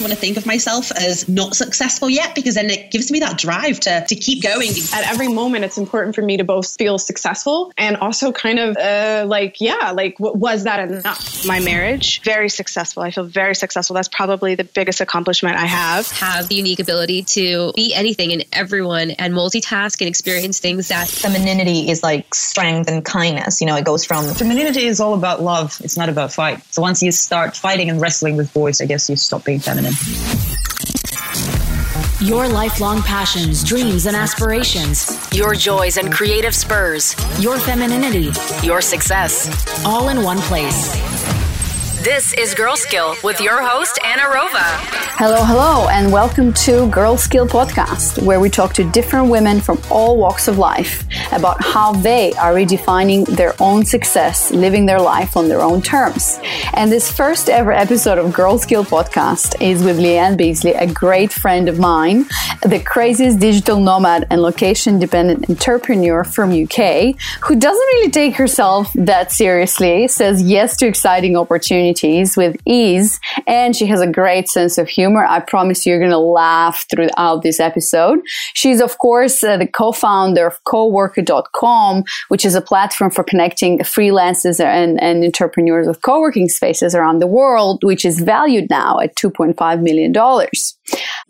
want to think of myself as not successful yet because then it gives me that drive to, to keep going. At every moment, it's important for me to both feel successful and also kind of uh, like, yeah, like, was that enough? My marriage, very successful. I feel very successful. That's probably the biggest accomplishment I have. Have the unique ability to be anything and everyone and multitask and experience things that femininity is like strength and kindness. You know, it goes from femininity is all about love. It's not about fight. So once you start fighting and wrestling with boys, I guess you stop being feminine. Your lifelong passions, dreams, and aspirations. Your joys and creative spurs. Your femininity. Your success. All in one place. This is Girl Skill with your host, Anna Rova. Hello, hello, and welcome to Girl Skill Podcast, where we talk to different women from all walks of life about how they are redefining their own success, living their life on their own terms. And this first ever episode of Girl Skill Podcast is with Leanne Beesley, a great friend of mine, the craziest digital nomad and location dependent entrepreneur from UK, who doesn't really take herself that seriously, says yes to exciting opportunities with ease. And she has a great sense of humor. I promise you're going to laugh throughout this episode. She's, of course, uh, the co-founder of coworker.com, which is a platform for connecting freelancers and, and entrepreneurs with co-working spaces around the world, which is valued now at $2.5 million.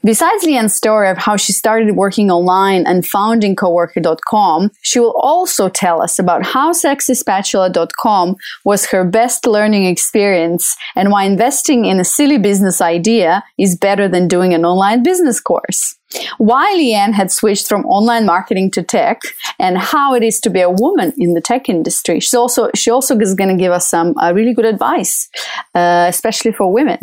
Besides Leanne's story of how she started working online and founding coworker.com, she will also tell us about how sexyspatula.com was her best learning experience and why investing in a silly business idea is better than doing an online business course. Why Leanne had switched from online marketing to tech and how it is to be a woman in the tech industry. She also, she also is going to give us some uh, really good advice, uh, especially for women.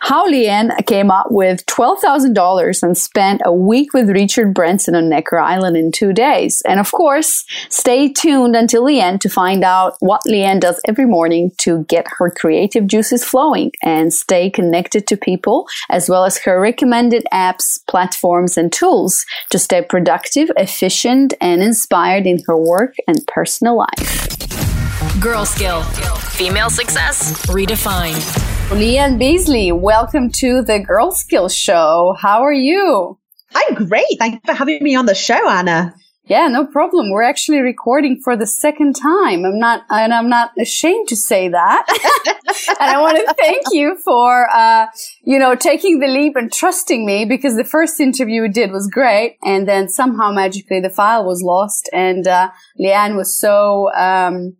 How Leanne came up with $12,000 and spent a week with Richard Branson on Necker Island in two days. And of course, stay tuned until the end to find out what Leanne does every morning to get her creative juices flowing and stay connected to people, as well as her recommended apps, platforms, and tools to stay productive, efficient, and inspired in her work and personal life. Girl Skill Female Success Redefined. Leanne Beesley, welcome to the Girl Skills Show. How are you? I'm great. Thank you for having me on the show, Anna. Yeah, no problem. We're actually recording for the second time. I'm not, and I'm not ashamed to say that. and I want to thank you for, uh, you know, taking the leap and trusting me because the first interview we did was great. And then somehow magically the file was lost and, uh, Leanne was so, um,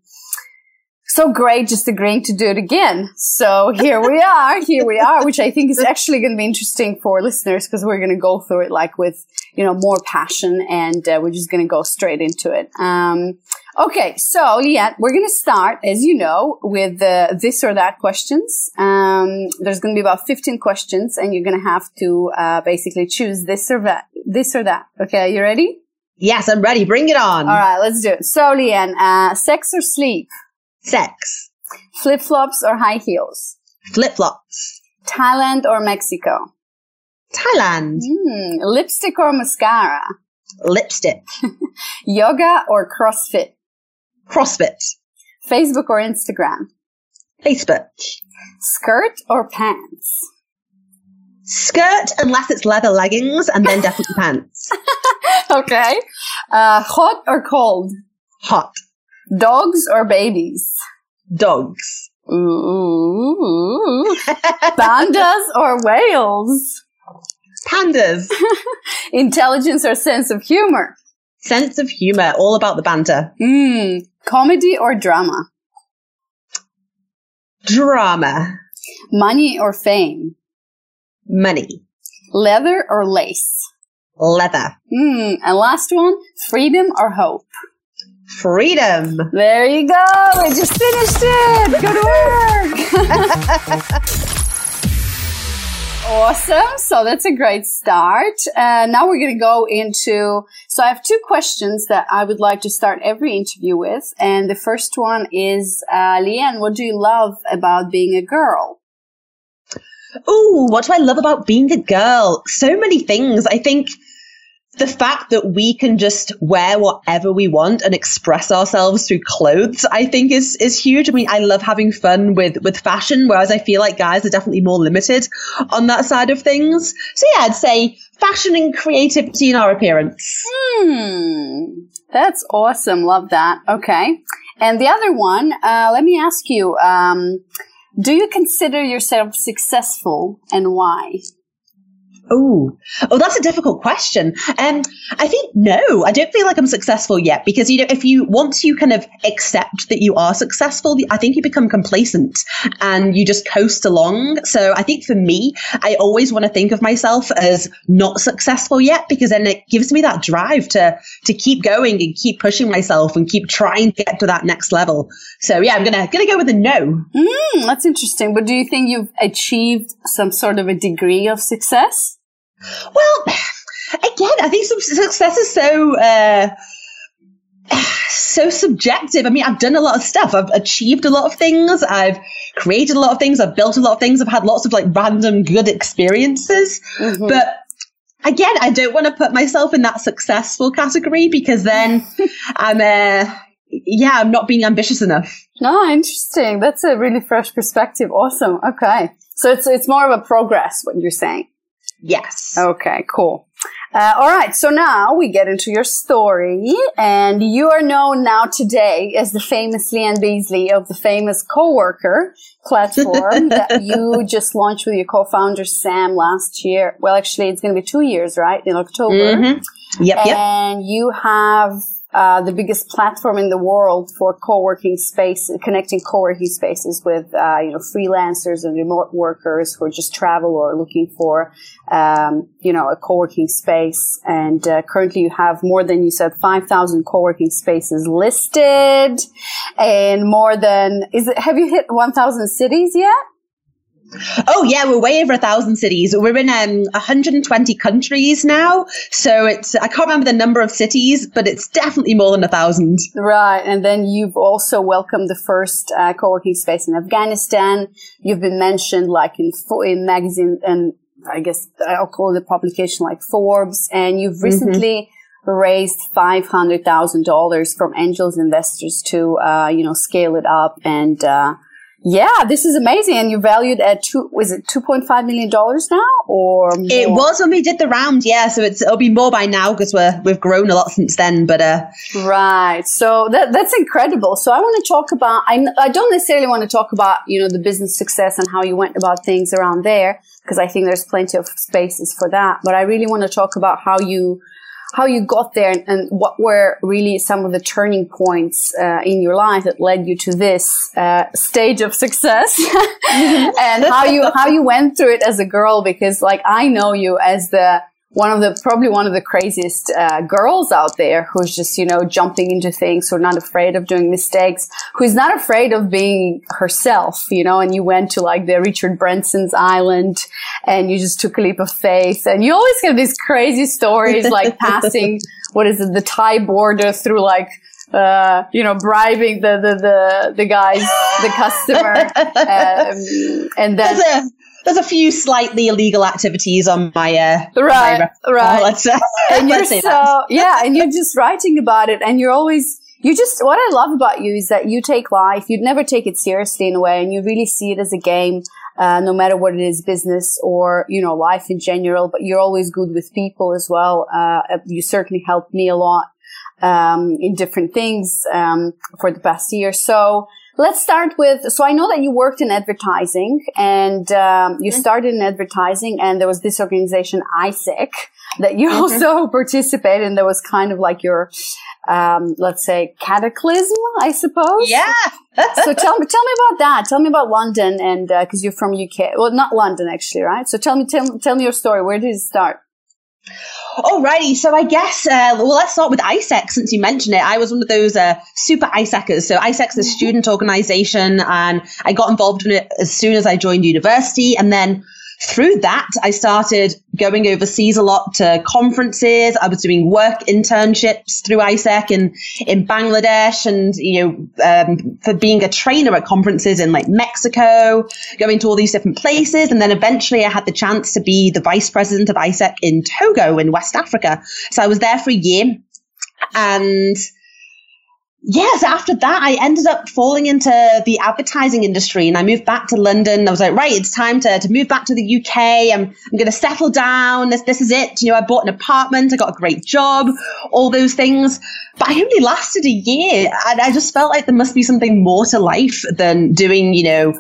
so great just agreeing to do it again. So here we are, here we are, which I think is actually going to be interesting for listeners because we're going to go through it like with, you know, more passion and uh, we're just going to go straight into it. Um, okay. So Leanne, we're going to start, as you know, with uh, this or that questions. Um, there's going to be about 15 questions and you're going to have to, uh, basically choose this or that, this or that. Okay. You ready? Yes, I'm ready. Bring it on. All right. Let's do it. So Leanne, uh, sex or sleep? Sex. Flip flops or high heels? Flip flops. Thailand or Mexico? Thailand. Mm, lipstick or mascara? Lipstick. Yoga or CrossFit? CrossFit. Facebook or Instagram? Facebook. Skirt or pants? Skirt unless it's leather leggings and then definitely pants. okay. Uh, hot or cold? Hot. Dogs or babies? Dogs. Ooh. Pandas or whales? Pandas. Intelligence or sense of humor? Sense of humor, all about the banter. Mm. Comedy or drama? Drama. Money or fame? Money. Leather or lace? Leather. Mm. And last one, freedom or hope? Freedom. There you go. We just finished it. Good work. awesome. So that's a great start. And now we're going to go into, so I have two questions that I would like to start every interview with. And the first one is, uh, Leanne, what do you love about being a girl? Oh, what do I love about being a girl? So many things. I think the fact that we can just wear whatever we want and express ourselves through clothes, I think is is huge. I mean, I love having fun with with fashion, whereas I feel like guys are definitely more limited on that side of things. So yeah, I'd say fashion and creativity in our appearance. Hmm. That's awesome. Love that. Okay. And the other one, uh, let me ask you, um, do you consider yourself successful and why? Oh, oh, that's a difficult question. Um, I think no, I don't feel like I'm successful yet because you know, if you once you kind of accept that you are successful, I think you become complacent and you just coast along. So I think for me, I always want to think of myself as not successful yet because then it gives me that drive to to keep going and keep pushing myself and keep trying to get to that next level. So yeah, I'm gonna gonna go with a no. Mm, that's interesting. But do you think you've achieved some sort of a degree of success? Well, again, I think success is so uh, so subjective. I mean, I've done a lot of stuff. I've achieved a lot of things. I've created a lot of things. I've built a lot of things. I've had lots of like random good experiences. Mm-hmm. But again, I don't want to put myself in that successful category because then I'm uh, yeah, I'm not being ambitious enough. No, interesting. That's a really fresh perspective. Awesome. Okay. So it's it's more of a progress what you're saying. Yes. Okay, cool. Uh, all right, so now we get into your story, and you are known now today as the famous Leanne Beesley of the famous coworker platform that you just launched with your co-founder Sam last year. Well, actually, it's going to be two years, right? In October. Mm-hmm. Yep, yep. And you have uh, the biggest platform in the world for co-working space, connecting co-working spaces with, uh, you know, freelancers and remote workers who are just travel or looking for, um, you know, a co-working space. And uh, currently you have more than you said, 5,000 co-working spaces listed and more than, is it, have you hit 1,000 cities yet? Oh yeah, we're way over a thousand cities. We're in um, 120 countries now, so it's I can't remember the number of cities, but it's definitely more than a thousand. Right, and then you've also welcomed the first uh, co-working space in Afghanistan. You've been mentioned like in in magazine and I guess I'll call it a publication like Forbes, and you've mm-hmm. recently. Mm-hmm raised five hundred thousand dollars from angels investors to uh, you know scale it up and uh, yeah, this is amazing. And you valued at two, was it $2.5 million now or more? It was when we did the round. Yeah. So it's, it'll be more by now because we're, we've grown a lot since then, but, uh, right. So that, that's incredible. So I want to talk about, I, I don't necessarily want to talk about, you know, the business success and how you went about things around there because I think there's plenty of spaces for that. But I really want to talk about how you, how you got there and, and, what were really some of the turning points uh, in your life that led you to this uh, stage of success? And how you how you went through it as a girl because like I know you as the one of the probably one of the craziest uh, girls out there who's just you know jumping into things who's not afraid of doing mistakes who's not afraid of being herself you know and you went to like the richard branson's island and you just took a leap of faith and you always have these crazy stories like passing what is it the thai border through like uh, you know, bribing the, the, the, the guys, the customer. Um, and then, there's a few slightly illegal activities on my uh, right, my right. Let's, uh, and you're so yeah, and you're just writing about it, and you're always you just what I love about you is that you take life, you'd never take it seriously in a way, and you really see it as a game. Uh, no matter what it is, business or, you know, life in general, but you're always good with people as well. Uh, you certainly helped me a lot, um, in different things, um, for the past year. So, Let's start with, so I know that you worked in advertising and um, you mm-hmm. started in advertising and there was this organization, AIESEC, that you mm-hmm. also participated in. That was kind of like your, um, let's say, cataclysm, I suppose. Yeah. so tell me, tell me about that. Tell me about London and, uh, cause you're from UK. Well, not London actually, right? So tell me, tell, tell me your story. Where did it start? Alrighty, so I guess uh, well, let's start with AIESEC since you mentioned it. I was one of those uh, super AIESECers. So AIESEC is a student organization, and I got involved in it as soon as I joined university. And then through that, I started going overseas a lot to conferences. I was doing work internships through AIESEC in, in Bangladesh and, you know, um, for being a trainer at conferences in like Mexico, going to all these different places. And then eventually I had the chance to be the vice president of AIESEC in Togo in West Africa. So I was there for a year and yes, after that, I ended up falling into the advertising industry and I moved back to London. I was like, right, it's time to, to move back to the UK. I'm, I'm going to settle down. This, this is it. You know, I bought an apartment. I got a great job, all those things. But I only lasted a year and I just felt like there must be something more to life than doing, you know,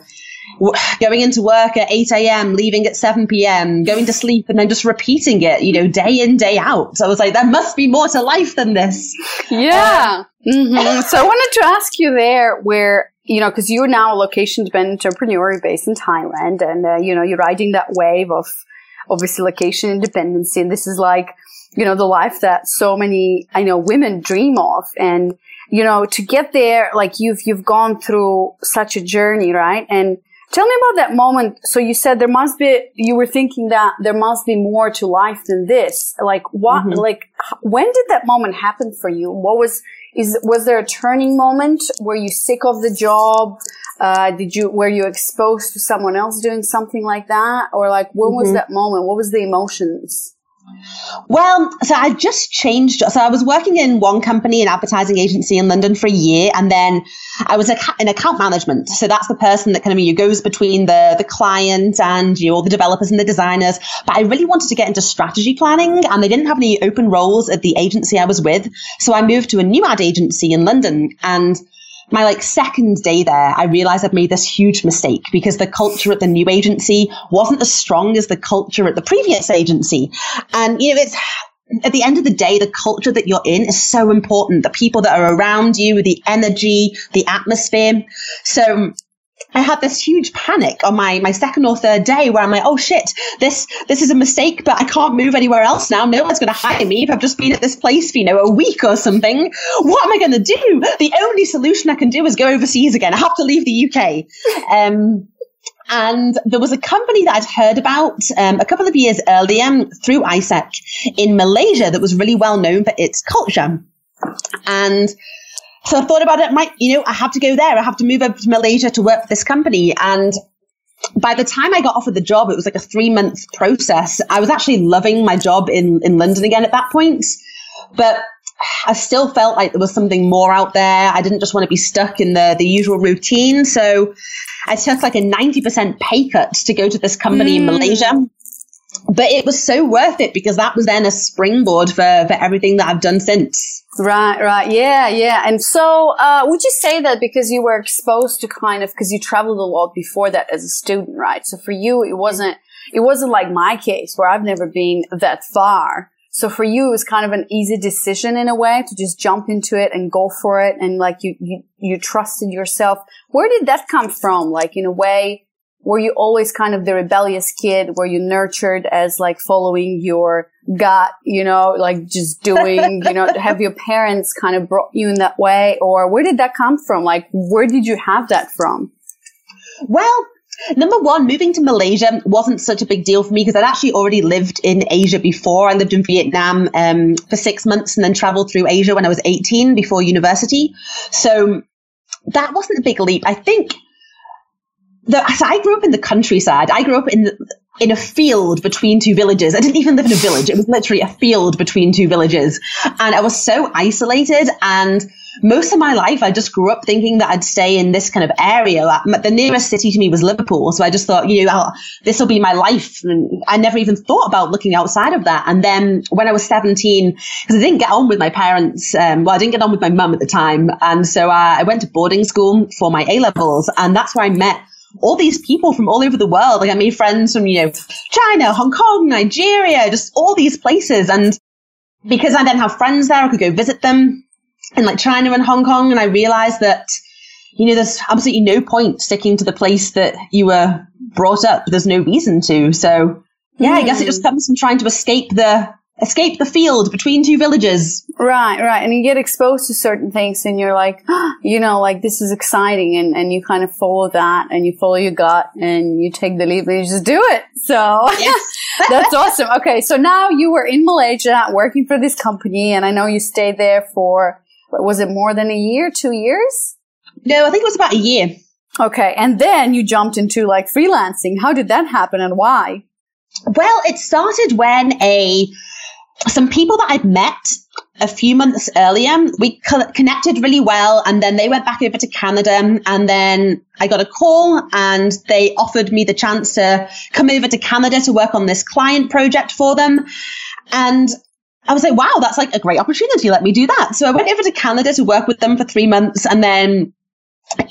going into work at 8 a.m., leaving at 7 p.m., going to sleep, and then just repeating it, you know, day in, day out. So I was like, there must be more to life than this. Yeah. Uh, mm-hmm. So I wanted to ask you there where, you know, because you're now a location dependent entrepreneur based in Thailand, and, uh, you know, you're riding that wave of obviously location independency. And this is like, you know, the life that so many, I know, women dream of. And, you know, to get there, like you've, you've gone through such a journey, right? And Tell me about that moment. So you said there must be, you were thinking that there must be more to life than this. Like what, mm-hmm. like when did that moment happen for you? What was, is, was there a turning moment? Were you sick of the job? Uh, did you, were you exposed to someone else doing something like that? Or like, when mm-hmm. was that moment? What was the emotions? Well, so I just changed. So I was working in one company, an advertising agency in London for a year, and then I was in account management. So that's the person that kind of you goes between the the client and you all the developers and the designers. But I really wanted to get into strategy planning, and they didn't have any open roles at the agency I was with. So I moved to a new ad agency in London, and my like second day there, I realized I'd made this huge mistake because the culture at the new agency wasn't as strong as the culture at the previous agency. And, you know, it's, at the end of the day, the culture that you're in is so important. The people that are around you, the energy, the atmosphere. So I had this huge panic on my, my second or third day where I'm like, oh shit, this this is a mistake, but I can't move anywhere else now. No one's going to hire me if I've just been at this place for, you know, a week or something. What am I going to do? The only solution I can do is go overseas again. I have to leave the UK. Um, and there was a company that I'd heard about um, a couple of years earlier through AIESEC in Malaysia that was really well known for its culture. And so I thought about it. Might, you know, I have to go there. I have to move over to Malaysia to work for this company. And by the time I got offered the job, it was like a three month process. I was actually loving my job in, in London again at that point. But I still felt like there was something more out there. I didn't just want to be stuck in the, the usual routine. So I took like a 90% pay cut to go to this company mm. in Malaysia. But it was so worth it because that was then a springboard for, for everything that I've done since. Right, right. Yeah, yeah. And so, uh, would you say that because you were exposed to kind of, because you traveled a lot before that as a student, right? So for you, it wasn't, it wasn't like my case where I've never been that far. So for you, it was kind of an easy decision in a way to just jump into it and go for it. And like you, you, you trusted yourself. Where did that come from? Like in a way, were you always kind of the rebellious kid? Were you nurtured as like following your gut, you know, like just doing, you know, have your parents kind of brought you in that way? Or where did that come from? Like, where did you have that from? Well, Number one, moving to Malaysia wasn't such a big deal for me because I'd actually already lived in Asia before. I lived in Vietnam um, for six months and then traveled through Asia when I was 18 before university. So that wasn't a big leap. I think the, so I grew up in the countryside. I grew up in in a field between two villages. I didn't even live in a village. It was literally a field between two villages, and I was so isolated. And most of my life, I just grew up thinking that I'd stay in this kind of area. The nearest city to me was Liverpool, so I just thought, you know, this will be my life. And I never even thought about looking outside of that. And then when I was seventeen, because I didn't get on with my parents, um, well, I didn't get on with my mum at the time, and so I went to boarding school for my A levels, and that's where I met all these people from all over the world. Like I made friends from, you know, China, Hong Kong, Nigeria, just all these places. And because I didn't have friends there, I could go visit them in like China and Hong Kong. And I realized that, you know, there's absolutely no point sticking to the place that you were brought up. There's no reason to. So yeah, mm. I guess it just comes from trying to escape the, escape the field between two villages. Right, right. And you get exposed to certain things and you're like, you know, like this is exciting and, and you kind of follow that and you follow your gut and you take the leap and you just do it. So Yes. that's awesome. Okay. So now you were in Malaysia working for this company and I know you stayed there for, was it more than a year, two years? no, I think it was about a year. Okay. And then you jumped into like freelancing. How did that happen and why? Well, it started when a some people that I'd met a few months earlier, we co- connected really well, and then they went back over to Canada, and then I got a call, and they offered me the chance to come over to Canada to work on this client project for them, and. I was like, wow, that's like a great opportunity. Let me do that. So I went over to Canada to work with them for three months and then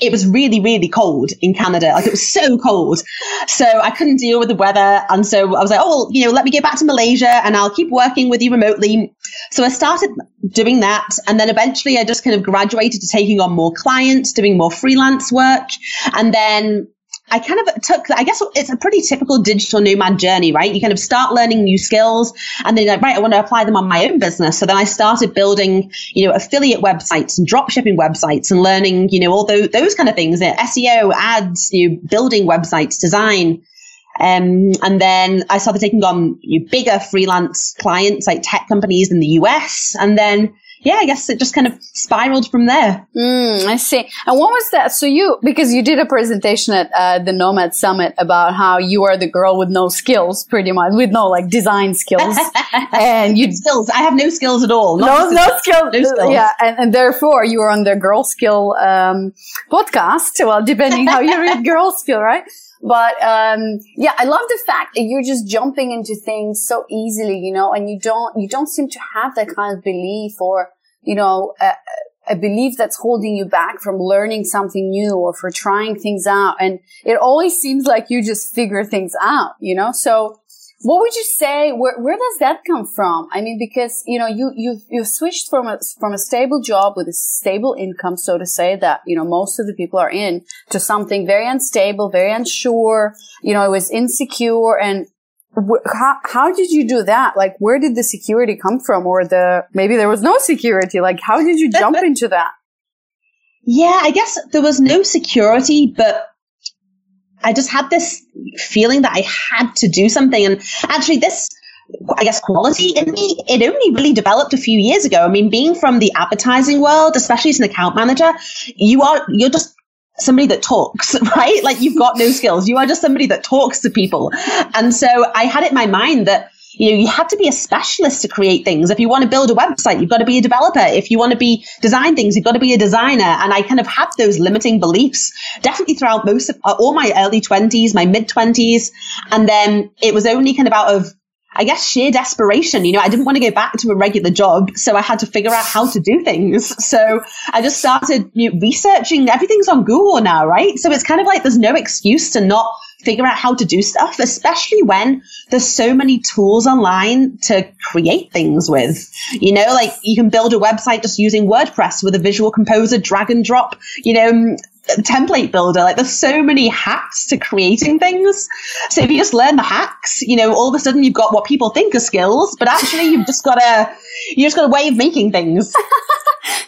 it was really, really cold in Canada. Like it was so cold. So I couldn't deal with the weather. And so I was like, oh, well, you know, let me get back to Malaysia and I'll keep working with you remotely. So I started doing that. And then eventually I just kind of graduated to taking on more clients, doing more freelance work. And then I kind of took, I guess it's a pretty typical digital nomad journey, right? You kind of start learning new skills and then like, right, I want to apply them on my own business. So then I started building, you know, affiliate websites and drop shipping websites and learning, you know, all those, those kind of things, uh, SEO, ads, you know, building websites, design. Um, and then I started taking on you know, bigger freelance clients like tech companies in the US. And then yeah, I guess it just kind of spiraled from there. Mm, I see. And what was that? So you, because you did a presentation at uh, the Nomad Summit about how you are the girl with no skills, pretty much, with no like design skills, and you skills. I have no skills at all. no no skills. No skills. Yeah, and, and therefore you are on the Girl Skill um, podcast. Well, depending how you read Girl Skill, right? But um, yeah, I love the fact that you're just jumping into things so easily, you know, and you don't you don't seem to have that kind of belief or you know a, a belief that's holding you back from learning something new or for trying things out. And it always seems like you just figure things out, you know. So what would you say? Where, where does that come from? I mean, because, you know, you, you've, you've switched from a, from a stable job with a stable income, so to say, that, you know, most of the people are in to something very unstable, very unsure. You know, it was insecure and wh- how, how did you do that? Like, where did the security come from? Or the, maybe there was no security. Like, how did you jump into that? Yeah, I guess there was no security, but I just had this feeling that I had to do something. And actually, this, I guess, quality in me, it only really developed a few years ago. I mean, being from the advertising world, especially as an account manager, you are, you're just somebody that talks, right? Like you've got no skills. You are just somebody that talks to people. And so I had it in my mind that you know, you have to be a specialist to create things. If you want to build a website, you've got to be a developer. If you want to be design things, you've got to be a designer. And I kind of had those limiting beliefs definitely throughout most of uh, all my early twenties, my mid twenties. And then it was only kind of out of, I guess, sheer desperation. You know, I didn't want to go back to a regular job. So I had to figure out how to do things. So I just started you know, researching. Everything's on Google now, right? So it's kind of like there's no excuse to not figure out how to do stuff, especially when there's so many tools online to create things with. You know, like you can build a website just using WordPress with a visual composer, drag and drop, you know, template builder. Like there's so many hacks to creating things. So if you just learn the hacks, you know, all of a sudden you've got what people think are skills, but actually you've just got a, you just got a way of making things.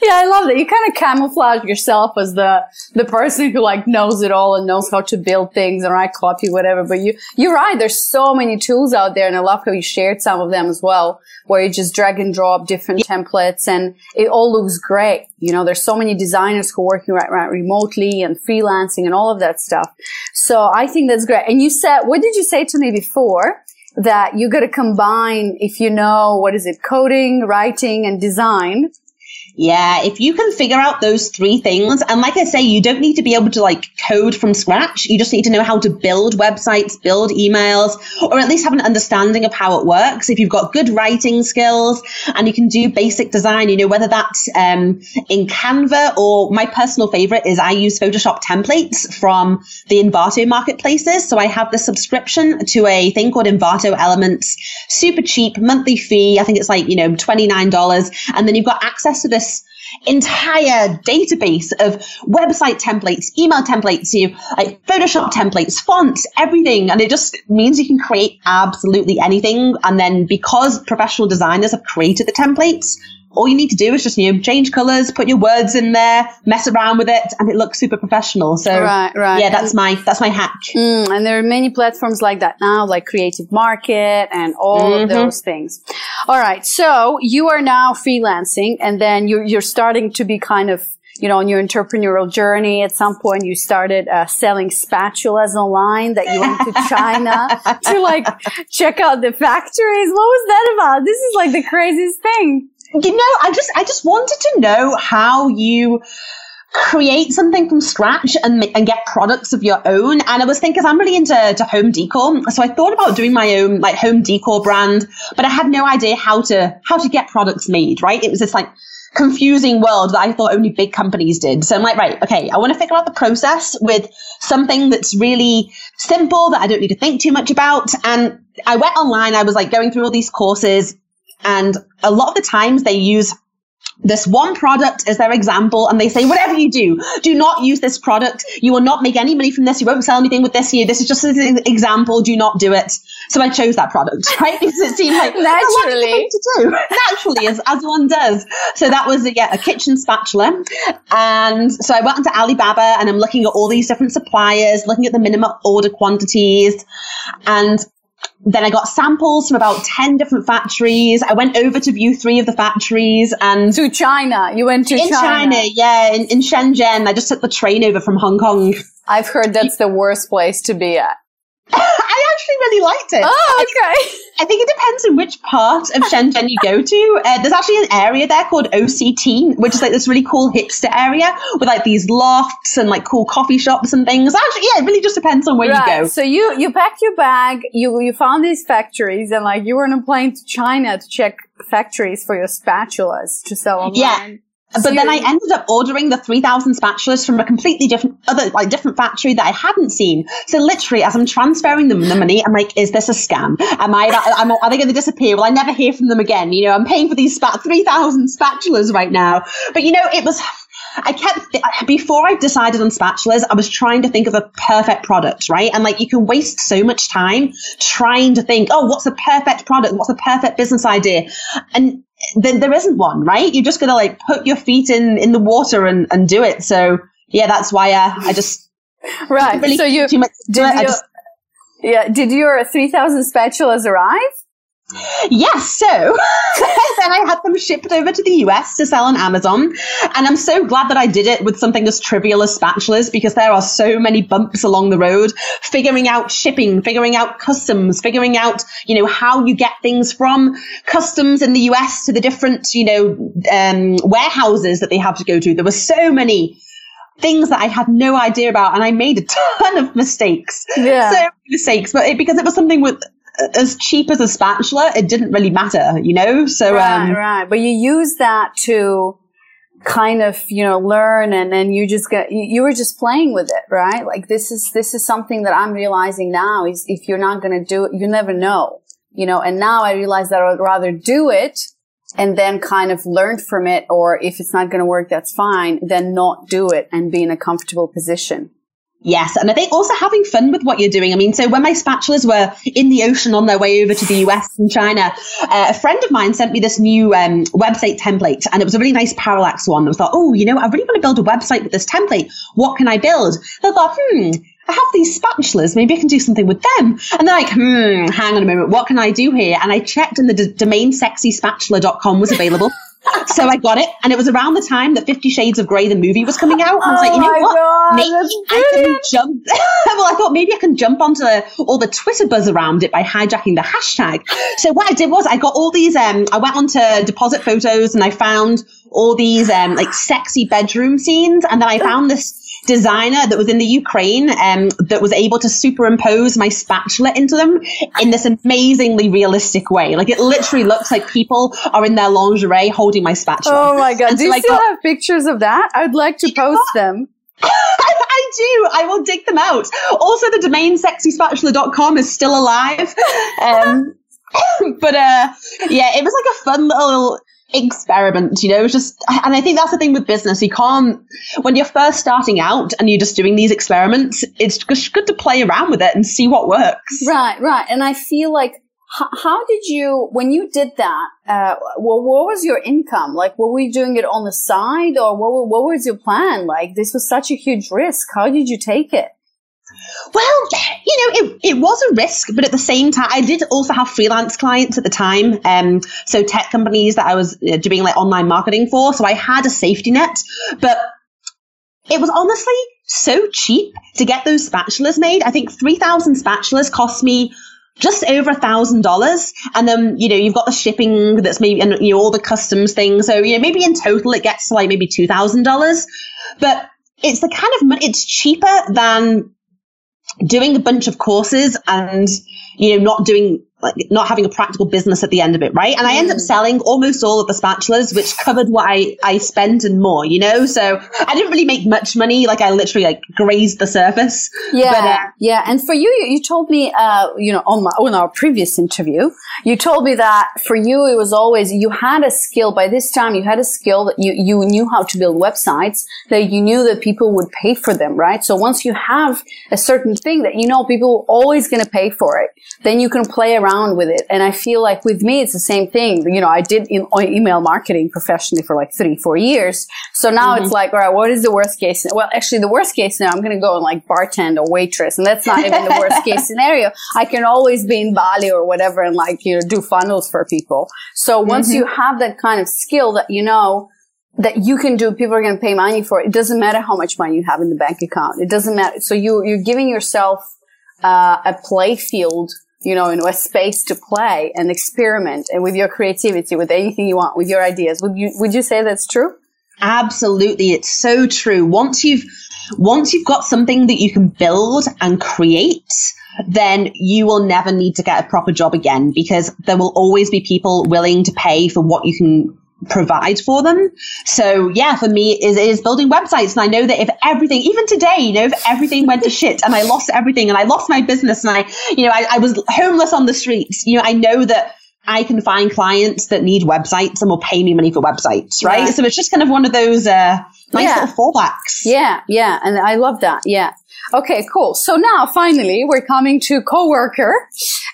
Yeah, I love that. You kind of camouflage yourself as the the person who like knows it all and knows how to build things and write copy, whatever. But you you're right. There's so many tools out there, and I love how you shared some of them as well, where you just drag and drop different templates, and it all looks great. You know, there's so many designers who are working right, right remotely and freelancing and all of that stuff. So I think that's great. And you said, what did you say to me before? That you got to combine, if you know, what is it, coding, writing, and design. Yeah, if you can figure out those three things, and like I say, you don't need to be able to like code from scratch. You just need to know how to build websites, build emails, or at least have an understanding of how it works. If you've got good writing skills and you can do basic design, you know, whether that's um, in Canva or my personal favorite is I use Photoshop templates from the Envato marketplaces. So I have the subscription to a thing called Envato Elements, super cheap monthly fee. I think it's like, you know, $29. And then you've got access to this entire database of website templates, email templates, you like Photoshop templates, fonts, everything. And it just means you can create absolutely anything. And then because professional designers have created the templates, all you need to do is just you know change colors, put your words in there, mess around with it, and it looks super professional. So Right, right. yeah, that's my that's my hack. Mm, and there are many platforms like that now, like Creative Market and all of Mhm. those things. All right. So you are now freelancing and then you're, you're starting to be kind of, you know, on your entrepreneurial journey. At some point you started uh, selling spatulas online that you went to China to like check out the factories. What was that about? This is like the craziest thing. You know, I just I just wanted to know how you create something from scratch and and get products of your own. And I was thinking, I'm really into to home decor, so I thought about doing my own like home decor brand, but I had no idea how to how to get products made. Right? It was this like confusing world that I thought only big companies did. So I'm like, right, okay, I want to figure out the process with something that's really simple that I don't need to think too much about. And I went online. I was like going through all these courses. And a lot of the times they use this one product as their example and they say, whatever you do, do not use this product. You will not make any money from this. You won't sell anything with this. You, this is just an example. Do not do it. So I chose that product, right? Because it seemed like Naturally. to do. Naturally, as, as one does. So that was, uh, yeah, a kitchen spatula. And so I went onto Alibaba and I'm looking at all these different suppliers, looking at the minimum order quantities. And then I got samples from about 10 different factories. I went over to view three of the factories and To China. You went to in China, yeah, in, in Shenzhen. I just took the train over from Hong Kong. I've heard that's the worst place to be at. I actually really liked it. Oh, okay. I think it depends on which part of Shenzhen you go to. Uh, there's actually an area there called OCT, which is like this really cool hipster area with like these lofts and like cool coffee shops and things. Actually, yeah, it really just depends on where you go. So you you packed your bag, you you found these factories, and like you were on a plane to China to check factories for your spatulas to sell online. Yeah. So But then I ended up ordering the 3000 spatulas from a completely different, other, like different factory that I hadn't seen. So literally, as I'm transferring them the money, I'm like, is this a scam? Am I, am, are they going to disappear? Will I never hear from them again? You know, I'm paying for these spat, 3000 spatulas right now. But you know, it was, I kept, th- before I decided on spatulas, I was trying to think of a perfect product, right? And like, you can waste so much time trying to think, oh, what's the perfect product? What's the perfect business idea? And then there isn't one, right? You're just going to like put your feet in, in the water and, and do it. So yeah, that's why uh, I just right. really so you did it. I you, just, yeah did your three thousand spatulas arrive? Yes, so then I had them shipped over to the US to sell on Amazon. And I'm so glad that I did it with something as trivial as spatulas because there are so many bumps along the road, figuring out shipping, figuring out customs, figuring out, you know, how you get things from customs in the US to the different, you know, um, warehouses that they have to go to. There were so many things that I had no idea about and I made a ton of mistakes. Yeah. So many mistakes, but it, because it was something with as cheap as a spatula, it didn't really matter, you know? So, right, um, right. But you use that to kind of, you know, learn and then you just get, you, you were just playing with it, right? Like this is, this is something that I'm realizing now is if you're not going to do it, you never know, you know, and now I realize that I would rather do it and then kind of learn from it. Or if it's not going to work, that's fine. Then not do it and be in a comfortable position. Yes, and I think also having fun with what you're doing. I mean, so when my spatulas were in the ocean on their way over to the US and China, uh, a friend of mine sent me this new um, website template, and it was a really nice parallax one. I like, oh, you know, I really want to build a website with this template. What can I build? I thought, hmm. I have these spatulas. Maybe I can do something with them. And they're like, hmm, hang on a moment. What can I do here? And I checked and the d- domain sexyspatula.com was available. So I got it. And it was around the time that Fifty Shades of Grey, the movie was coming out. And I was like, you know Oh what? God, Maybe I can jump. well, I thought maybe I can jump onto all the Twitter buzz around it by hijacking the hashtag. So what I did was I got all these. Um, I went onto deposit photos and I found all these um like sexy bedroom scenes, and then I found this designer that was in the Ukraine um that was able to superimpose my spatula into them in this amazingly realistic way. Like it literally looks like people are in their lingerie holding my spatula. Oh my God. And Do so you I still got- have pictures of that? I'd like to post them. I do. I will dig them out. Also, the domain sexyspatula.com is still alive. Um, but uh, yeah, it was like a fun little experiment, you know, it's just, and I think that's the thing with business. You can't, when you're first starting out and you're just doing these experiments, it's just good to play around with it and see what works. Right, right. And I feel like, how, how did you, when you did that, uh, well, what was your income? Like, were we doing it on the side or what, what was your plan? Like, this was such a huge risk. How did you take it? Well, you know, it, it was a risk, but at the same time, I did also have freelance clients at the time. Um, so tech companies that I was uh, doing like online marketing for. So I had a safety net, but it was honestly so cheap to get those spatulas made. I think 3,000 spatulas cost me just over a thousand dollars. And then, you know, you've got the shipping that's maybe, and you know, all the customs things. So, you know, maybe in total it gets to like maybe $2,000, but it's the kind of money, it's cheaper than doing a bunch of courses and you know not doing like not having a practical business at the end of it, right? And I ended up mm. selling almost all of the spatulas, which covered what I, I spent and more, you know? So I didn't really make much money. Like I literally like grazed the surface. Yeah. But, uh, yeah. And for you, you told me, uh, you know, on my, on our previous interview, you told me that for you, it was always, you had a skill by this time, you had a skill that you, you knew how to build websites, that you knew that people would pay for them, right? So once you have a certain thing that you know people are always going to pay for it, then you can play around around with it. And I feel like with me, it's the same thing. You know, I did in, email marketing professionally for like three, four years. So now mm-hmm. it's like, all right, what is the worst case? Well, actually, the worst case now, I'm going to go and like bartend or waitress. And that's not even the worst case scenario. I can always be in Bali or whatever and like, you know, do funnels for people. So once mm-hmm. you have that kind of skill that you know, that you can do, people are going to pay money for. It doesn't matter how much money you have in the bank account. It doesn't matter. So you, you're giving yourself uh, a play field you know, in a space to play and experiment and with your creativity, with anything you want, with your ideas. Would you, would you say that's true? Absolutely. It's so true. Once you've, once you've got something that you can build and create, then you will never need to get a proper job again because there will always be people willing to pay for what you can provide for them. So yeah, for me is is building websites. And I know that if everything, even today, you know, if everything went to shit and I lost everything and I lost my business and I, you know, I, I was homeless on the streets, you know, I know that I can find clients that need websites and will pay me money for websites, right? So it's just kind of one of those uh, nice yeah. little fallbacks. Yeah, yeah, and I love that. Yeah. Okay, cool. So now finally we're coming to coworker.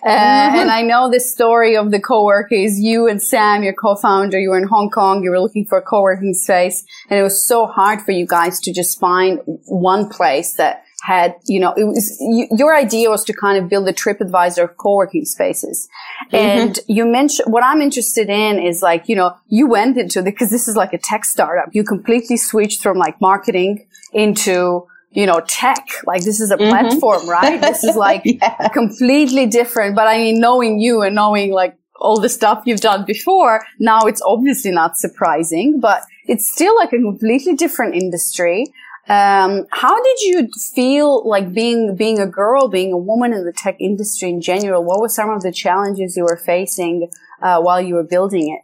Uh, mm-hmm. and I know the story of the coworker is you and Sam, your co-founder. You were in Hong Kong. You were looking for a co-working space and it was so hard for you guys to just find one place that had, you know, it was, you, your idea was to kind of build a TripAdvisor of co-working spaces. Mm-hmm. And you mentioned, what I'm interested in is like, you know, you went into the, cause this is like a tech startup. You completely switched from like marketing into, you know, tech. Like this is a mm-hmm. platform, right? This is like yeah. completely different. But I mean, knowing you and knowing like all the stuff you've done before, now it's obviously not surprising, but it's still like a completely different industry. Um, how did you feel like being being a girl, being a woman in the tech industry in general? What were some of the challenges you were facing uh, while you were building it?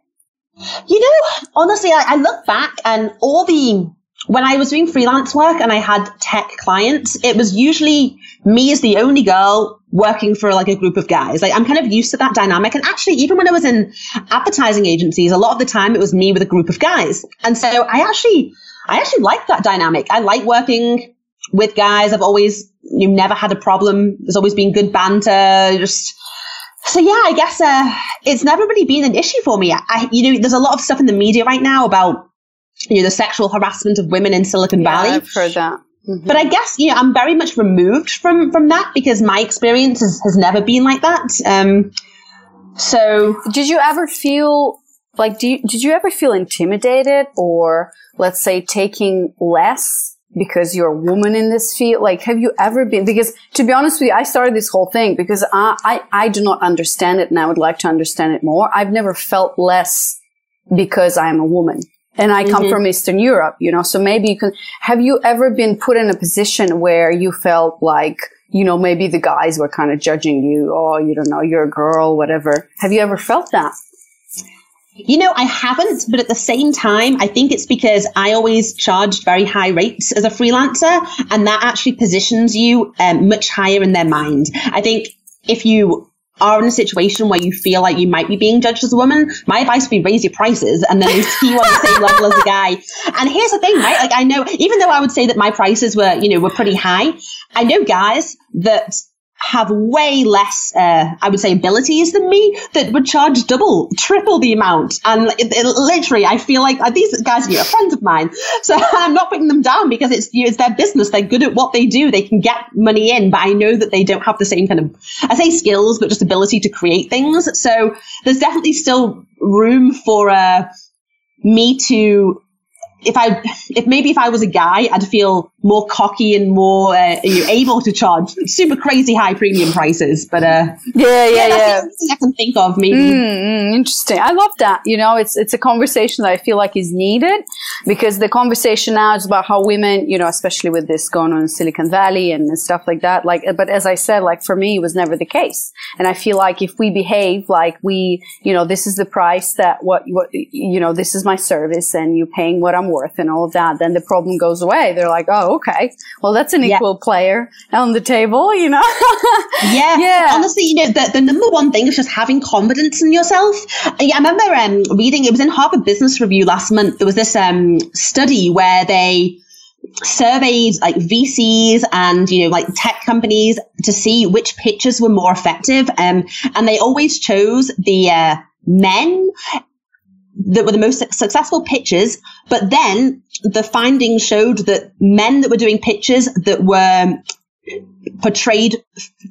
You know, honestly, I, I look back and all the when I was doing freelance work and I had tech clients, it was usually me as the only girl working for like a group of guys. Like I'm kind of used to that dynamic. And actually, even when I was in advertising agencies, a lot of the time it was me with a group of guys. And so I actually, I actually like that dynamic. I like working with guys. I've always, you've never had a problem. There's always been good banter. Just, so yeah, I guess, uh, it's never really been an issue for me. I, you know, there's a lot of stuff in the media right now about you know, the sexual harassment of women in Silicon yeah, Valley. I've heard that. Mm-hmm. But I guess, you know, I'm very much removed from, from that because my experience has, has never been like that. Um, so. Did you ever feel like, do you, did you ever feel intimidated or let's say taking less because you're a woman in this field? Like, have you ever been, because to be honest with you, I started this whole thing because I, I, I do not understand it and I would like to understand it more. I've never felt less because I'm a woman and I come mm-hmm. from Eastern Europe, you know, so maybe you can, have you ever been put in a position where you felt like, you know, maybe the guys were kind of judging you, oh, you don't know, you're a girl, whatever. Have you ever felt that? You know, I haven't, but at the same time, I think it's because I always charged very high rates as a freelancer, and that actually positions you um, much higher in their mind. I think if you are in a situation where you feel like you might be being judged as a woman, my advice would be raise your prices and then they see you on the same level as a guy. And here's the thing, right? Like I know, even though I would say that my prices were, you know, were pretty high, I know guys that have way less, uh, I would say, abilities than me that would charge double, triple the amount. And it, it, literally, I feel like uh, these guys are friends of mine. So I'm not putting them down because it's, it's their business. They're good at what they do. They can get money in, but I know that they don't have the same kind of, I say skills, but just ability to create things. So there's definitely still room for, uh, me to if I, if maybe if I was a guy, I'd feel more cocky and more uh, able to charge super crazy high premium prices. But uh, yeah, yeah, yeah. I can think of maybe. Mm, interesting. I love that. You know, it's it's a conversation that I feel like is needed because the conversation now is about how women, you know, especially with this going on in Silicon Valley and stuff like that. Like, but as I said, like for me, it was never the case. And I feel like if we behave like we, you know, this is the price that what what you know, this is my service, and you're paying what I'm worth and all of that, then the problem goes away. They're like, oh, okay, well, that's an equal yeah. player on the table, you know? yeah. Yeah. Honestly, you know, the, the number one thing is just having confidence in yourself. I remember um, reading, it was in Harvard Business Review last month. There was this um, study where they, surveyed like VCs and you know like tech companies to see which pitches were more effective um, and they always chose the uh, men that were the most successful pitches, but then the findings showed that men that were doing pitches that were portrayed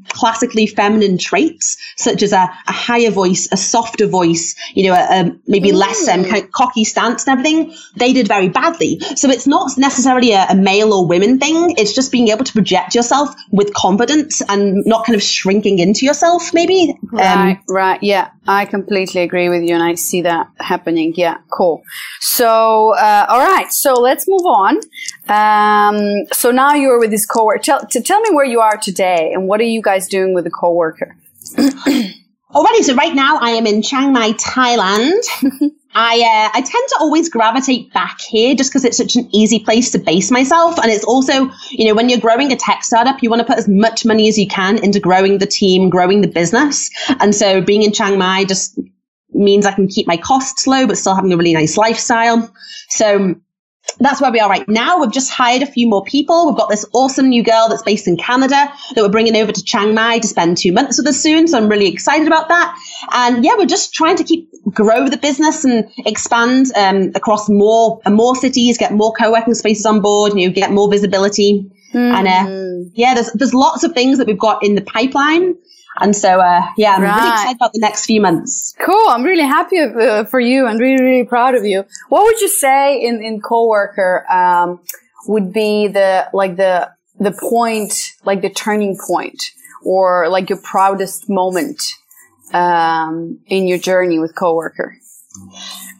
classically feminine traits, such as a, a, higher voice, a softer voice, you know, a, a maybe less um, kind of cocky stance and everything, they did very badly. So it's not necessarily a, a, male or women thing. It's just being able to project yourself with confidence and not kind of shrinking into yourself, maybe. Right, um, right. Yeah, I completely agree with you and I see that happening. Yeah, cool. So, uh, all right. So let's move on. Um, so now you're with this coworker. Tell, to tell me where you are today and what are you guys doing with a coworker? Alrighty, so right now I am in Chiang Mai, Thailand. I uh, I tend to always gravitate back here just because it's such an easy place to base myself, and it's also you know when you're growing a tech startup, you want to put as much money as you can into growing the team, growing the business, and so being in Chiang Mai just means I can keep my costs low but still having a really nice lifestyle. So that's where we are right now. We've just hired a few more people. We've got this awesome new girl that's based in Canada that we're bringing over to Chiang Mai to spend two months with us soon. So I'm really excited about that. And yeah, we're just trying to keep grow the business and expand um, across more and more cities, get more co-working spaces on board, and you know, get more visibility. Mm. And uh, mm-hmm. yeah, there's there's lots of things that we've got in the pipeline. And so, uh, yeah, I'm right. really excited about the next few months. Cool. I'm really happy uh, for you and really, really proud of you. What would you say in, in coworker, um, would be the, like the, the point, like the turning point or like your proudest moment, um, in your journey with coworker?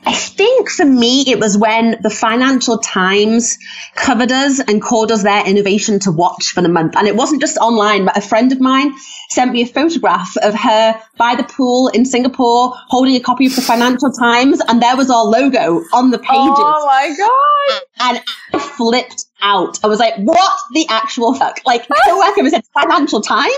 I think for me, it was when the Financial Times covered us and called us their innovation to watch for the month. And it wasn't just online, but a friend of mine sent me a photograph of her by the pool in Singapore holding a copy of the Financial Times. And there was our logo on the pages. Oh my God. And I flipped out. I was like, what the actual fuck? Like, co-worker was at Financial Times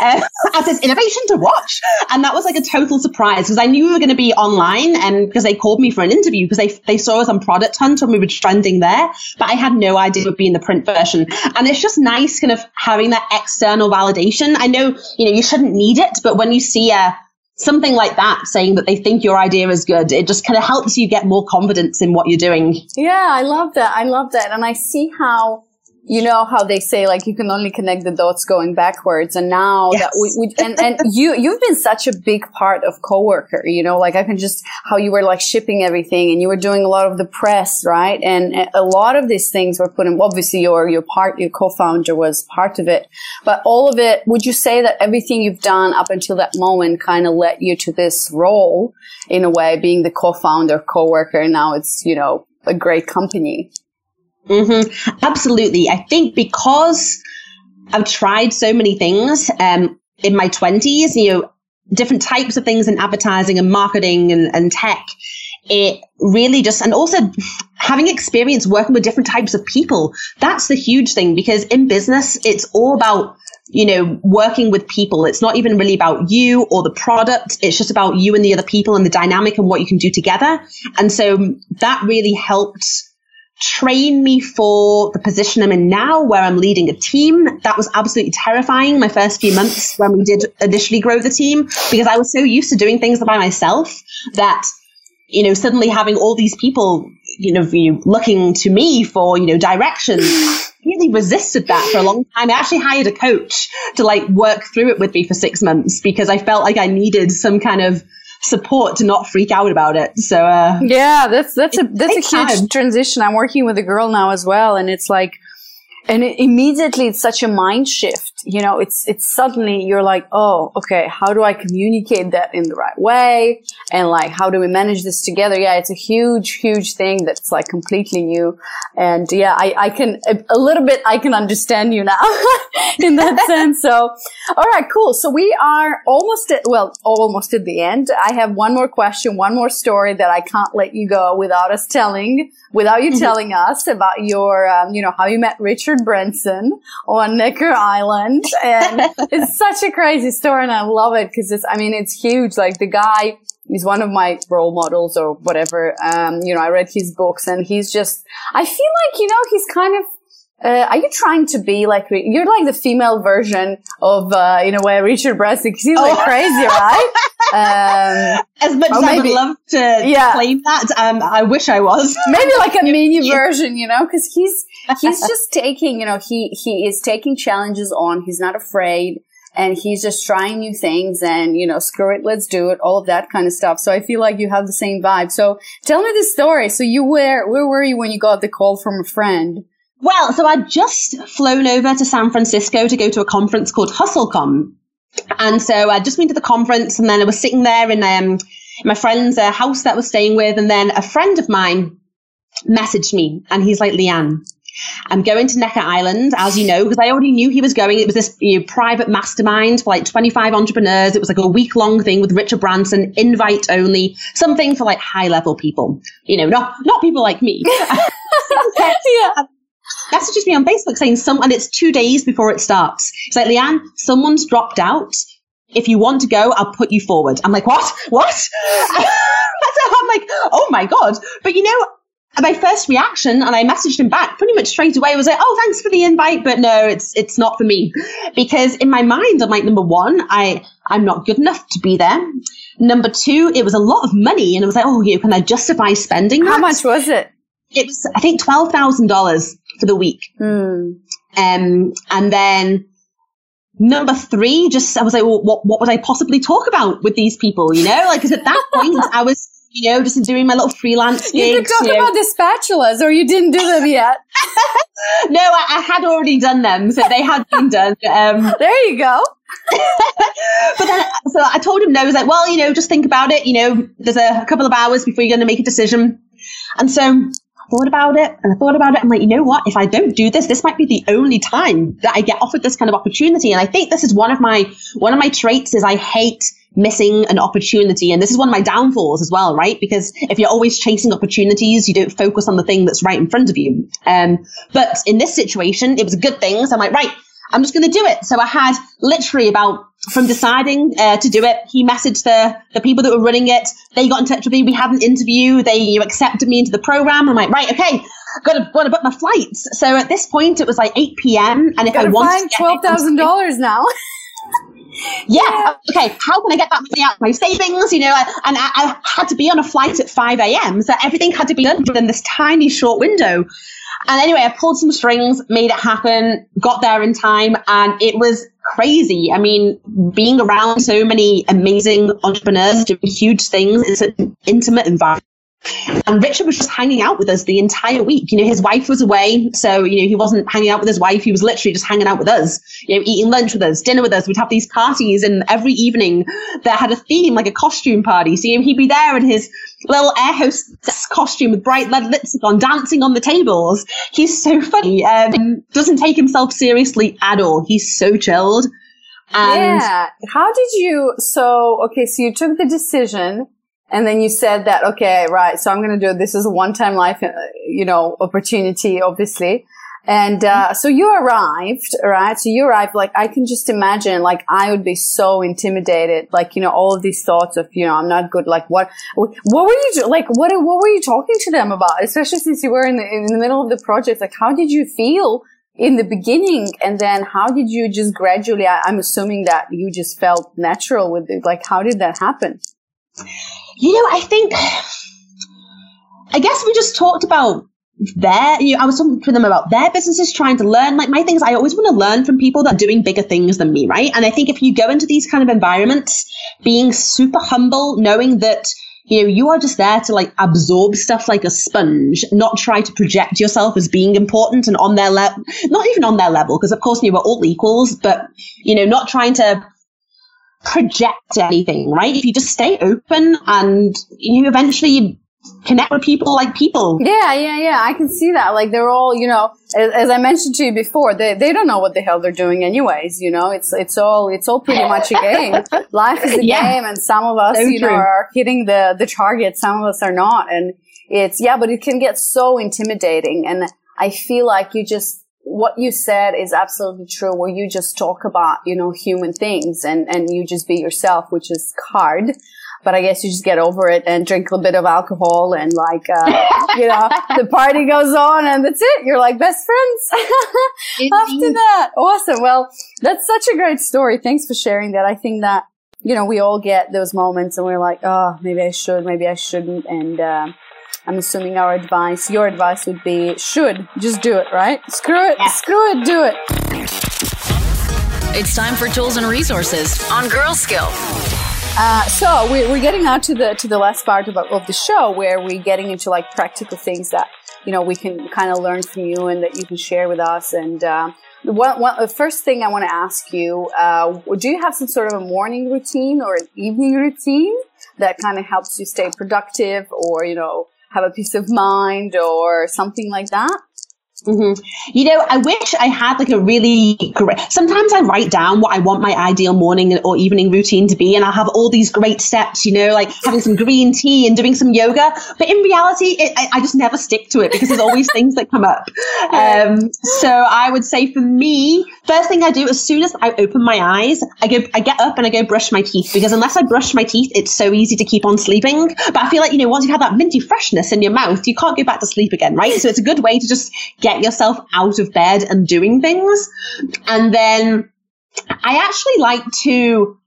uh, as this innovation to watch. And that was like a total surprise because I knew we were going to be online and because they called me for an interview because they, they saw us on Product Hunt when we were trending there. But I had no idea it would be in the print version. And it's just nice kind of having that external validation. I know, you know, you shouldn't need it, but when you see a, something like that saying that they think your idea is good it just kind of helps you get more confidence in what you're doing yeah i love that i love that and i see how you know how they say like you can only connect the dots going backwards and now yes. that we, we and, and you you've been such a big part of coworker you know like i can just how you were like shipping everything and you were doing a lot of the press right and a lot of these things were put in obviously your your part your co-founder was part of it but all of it would you say that everything you've done up until that moment kind of led you to this role in a way being the co-founder coworker and now it's you know a great company Mm-hmm. Absolutely. I think because I've tried so many things um, in my 20s, you know, different types of things in advertising and marketing and, and tech, it really just, and also having experience working with different types of people, that's the huge thing because in business, it's all about you know, working with people. It's not even really about you or the product. It's just about you and the other people and the dynamic and what you can do together. And so that really helped train me for the position I'm in now, where I'm leading a team. That was absolutely terrifying my first few months when we did initially grow the team because I was so used to doing things by myself that, you know, suddenly having all these people, you know, looking to me for, you know, direction. really resisted that for a long time. I actually hired a coach to like work through it with me for six months because I felt like I needed some kind of support to not freak out about it. So uh, yeah, that's that's a that's a huge time. transition. I'm working with a girl now as well, and it's like and it, immediately it's such a mind shift you know it's it's suddenly you're like oh okay how do i communicate that in the right way? And like how do we manage this together? Yeah it's a huge huge thing that's like completely new. And yeah i i can a little bit i can understand you now in that sense. So all right cool. So we are almost at well almost at the end. I have one more question one more story that i can't let you go without us telling without you mm-hmm. telling us about your, um, you know, how you met Richard Branson on Necker Island. And it's such a crazy story and I love it because it's, I mean, it's huge. Like the guy, he's one of my role models or whatever. Um, you know, I read his books and he's just, I feel like, you know, he's kind of, uh, are you trying to be like you're like the female version of uh, in a way Richard Branson he's like oh. crazy, right? Um, as much as maybe, I would love to yeah. claim that, um, I wish I was. maybe like a mini version, you know, because he's he's just taking, you know, he he is taking challenges on. He's not afraid. And he's just trying new things and, you know, screw it, let's do it, all of that kind of stuff. So I feel like you have the same vibe. So tell me the story. So you were, where were you when you got the call from a friend? Well, so I'd just flown over to San Francisco to go to a conference called HustleCon. And so I'd just been to the conference and then I was sitting there in um, my friend's uh, house that I was staying with. And then a friend of mine messaged me and he's like, Leanne, I'm going to Necker Island, as you know, because I already knew he was going. It was this you know, private mastermind for like 25 entrepreneurs. It was like a week long thing with Richard Branson, invite only, something for like high level people, you know, not, not people like me. yeah messages me on Facebook saying some, and it's two days before it starts. It's like, Leanne, someone's dropped out. If you want to go, I'll put you forward. I'm like, what? What? I'm like, oh my God. But you know, my first reaction, and I messaged him back pretty much straight away, was like, "Oh, thanks for the invite, but no, it's it's not for me," because in my mind, I'm like, number one, I I'm not good enough to be there. Number two, it was a lot of money, and I was like, "Oh, you can I justify spending that?" How much was it? It was, I think, twelve thousand dollars for the week. Mm. Um, and then number three, just I was like, well, what what would I possibly talk about with these people? You know, like because at that point I was. You know, just doing my little freelance gigs. You could talk you know. about the spatulas, or you didn't do them yet. no, I, I, had already done them, so they had been done. Um, there you go. but then, so I told him no. I was like, well, you know, just think about it. You know, there's a, a couple of hours before you're going to make a decision. And so thought about it and I thought about it. I'm like, you know what? If I don't do this, this might be the only time that I get offered this kind of opportunity. And I think this is one of my, one of my traits is I hate missing an opportunity. And this is one of my downfalls as well, right? Because if you're always chasing opportunities, you don't focus on the thing that's right in front of you. Um, but in this situation, it was a good thing. So I'm like, right, I'm just going to do it. So I had literally about from deciding uh, to do it, he messaged the the people that were running it. They got in touch with me. We had an interview. They you accepted me into the program. I'm like, right, okay, got to got to book my flights. So at this point, it was like 8 p.m. And if I wanted twelve thousand dollars now. Yeah. yeah. Okay. How can I get that money out of my savings? You know, and I, I, had to be on a flight at 5 a.m. So everything had to be done within this tiny short window. And anyway, I pulled some strings, made it happen, got there in time, and it was crazy. I mean, being around so many amazing entrepreneurs doing huge things, it's an intimate environment. And Richard was just hanging out with us the entire week. You know, his wife was away. So, you know, he wasn't hanging out with his wife. He was literally just hanging out with us, you know, eating lunch with us, dinner with us. We'd have these parties and every evening that had a theme, like a costume party. So, you know, he'd be there in his little air hostess costume with bright red lipstick on, dancing on the tables. He's so funny. Um, doesn't take himself seriously at all. He's so chilled. And yeah. How did you, so, okay, so you took the decision and then you said that, okay, right. So I'm going to do it. This is a one-time life, uh, you know, opportunity, obviously. And uh, so you arrived, right? So you arrived. Like I can just imagine. Like I would be so intimidated. Like you know, all of these thoughts of you know, I'm not good. Like what? What were you like? What? What were you talking to them about? Especially since you were in the, in the middle of the project. Like how did you feel in the beginning, and then how did you just gradually? I, I'm assuming that you just felt natural with it. Like how did that happen? You know, I think. I guess we just talked about their, you know, I was talking to them about their businesses, trying to learn. Like my thing is, I always want to learn from people that are doing bigger things than me, right? And I think if you go into these kind of environments, being super humble, knowing that you know, you are just there to like absorb stuff like a sponge, not try to project yourself as being important and on their level, not even on their level, because of course you know, we're all equals, but you know, not trying to project anything, right? If you just stay open and you eventually connect with people like people. Yeah, yeah, yeah. I can see that. Like they're all, you know, as, as, I mentioned to you before, they, they don't know what the hell they're doing anyways. You know, it's it's all it's all pretty much a game. Life is a yeah. game, and some of us, so you true. know, are hitting the the target. Some of us are not, and it's yeah, but it can get so intimidating. And I feel like you just what you said is absolutely true where you just talk about you know human things and and you just be yourself which is hard but I guess you just get over it and drink a bit of alcohol and like, uh, you know, the party goes on and that's it. You're like best friends after that. Awesome. Well, that's such a great story. Thanks for sharing that. I think that, you know, we all get those moments and we're like, oh, maybe I should, maybe I shouldn't. And, uh, I'm assuming our advice, your advice would be should just do it, right? Screw it, yeah. screw it, do it. It's time for tools and resources on Girl Skill. Uh, so we're, we're getting out to the to the last part of, of the show where we're getting into like practical things that you know we can kind of learn from you and that you can share with us. And uh, one, one, the first thing I want to ask you: uh, Do you have some sort of a morning routine or an evening routine that kind of helps you stay productive, or you know have a peace of mind, or something like that? Mm-hmm. You know, I wish I had like a really great. Sometimes I write down what I want my ideal morning or evening routine to be, and I'll have all these great steps. You know, like having some green tea and doing some yoga. But in reality, it, I, I, just never stick to it because there's always things that come up. Um, so I would say for me, first thing I do as soon as I open my eyes, I go, I get up and I go brush my teeth because unless I brush my teeth, it's so easy to keep on sleeping. But I feel like you know, once you've had that minty freshness in your mouth, you can't go back to sleep again, right? So it's a good way to just get get yourself out of bed and doing things. And then I actually like to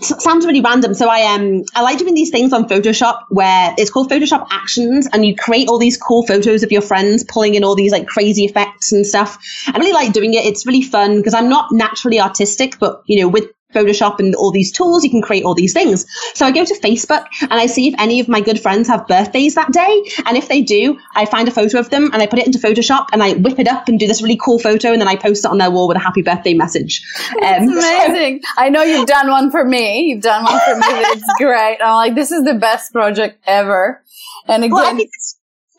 sounds really random. So I um I like doing these things on Photoshop where it's called Photoshop Actions, and you create all these cool photos of your friends pulling in all these like crazy effects and stuff. I really like doing it. It's really fun because I'm not naturally artistic, but you know with Photoshop and all these tools, you can create all these things. So I go to Facebook and I see if any of my good friends have birthdays that day. And if they do, I find a photo of them and I put it into Photoshop and I whip it up and do this really cool photo and then I post it on their wall with a happy birthday message. Um, amazing. So- I know you've done one for me. You've done one for me. It's great. I'm like, this is the best project ever. And again, well,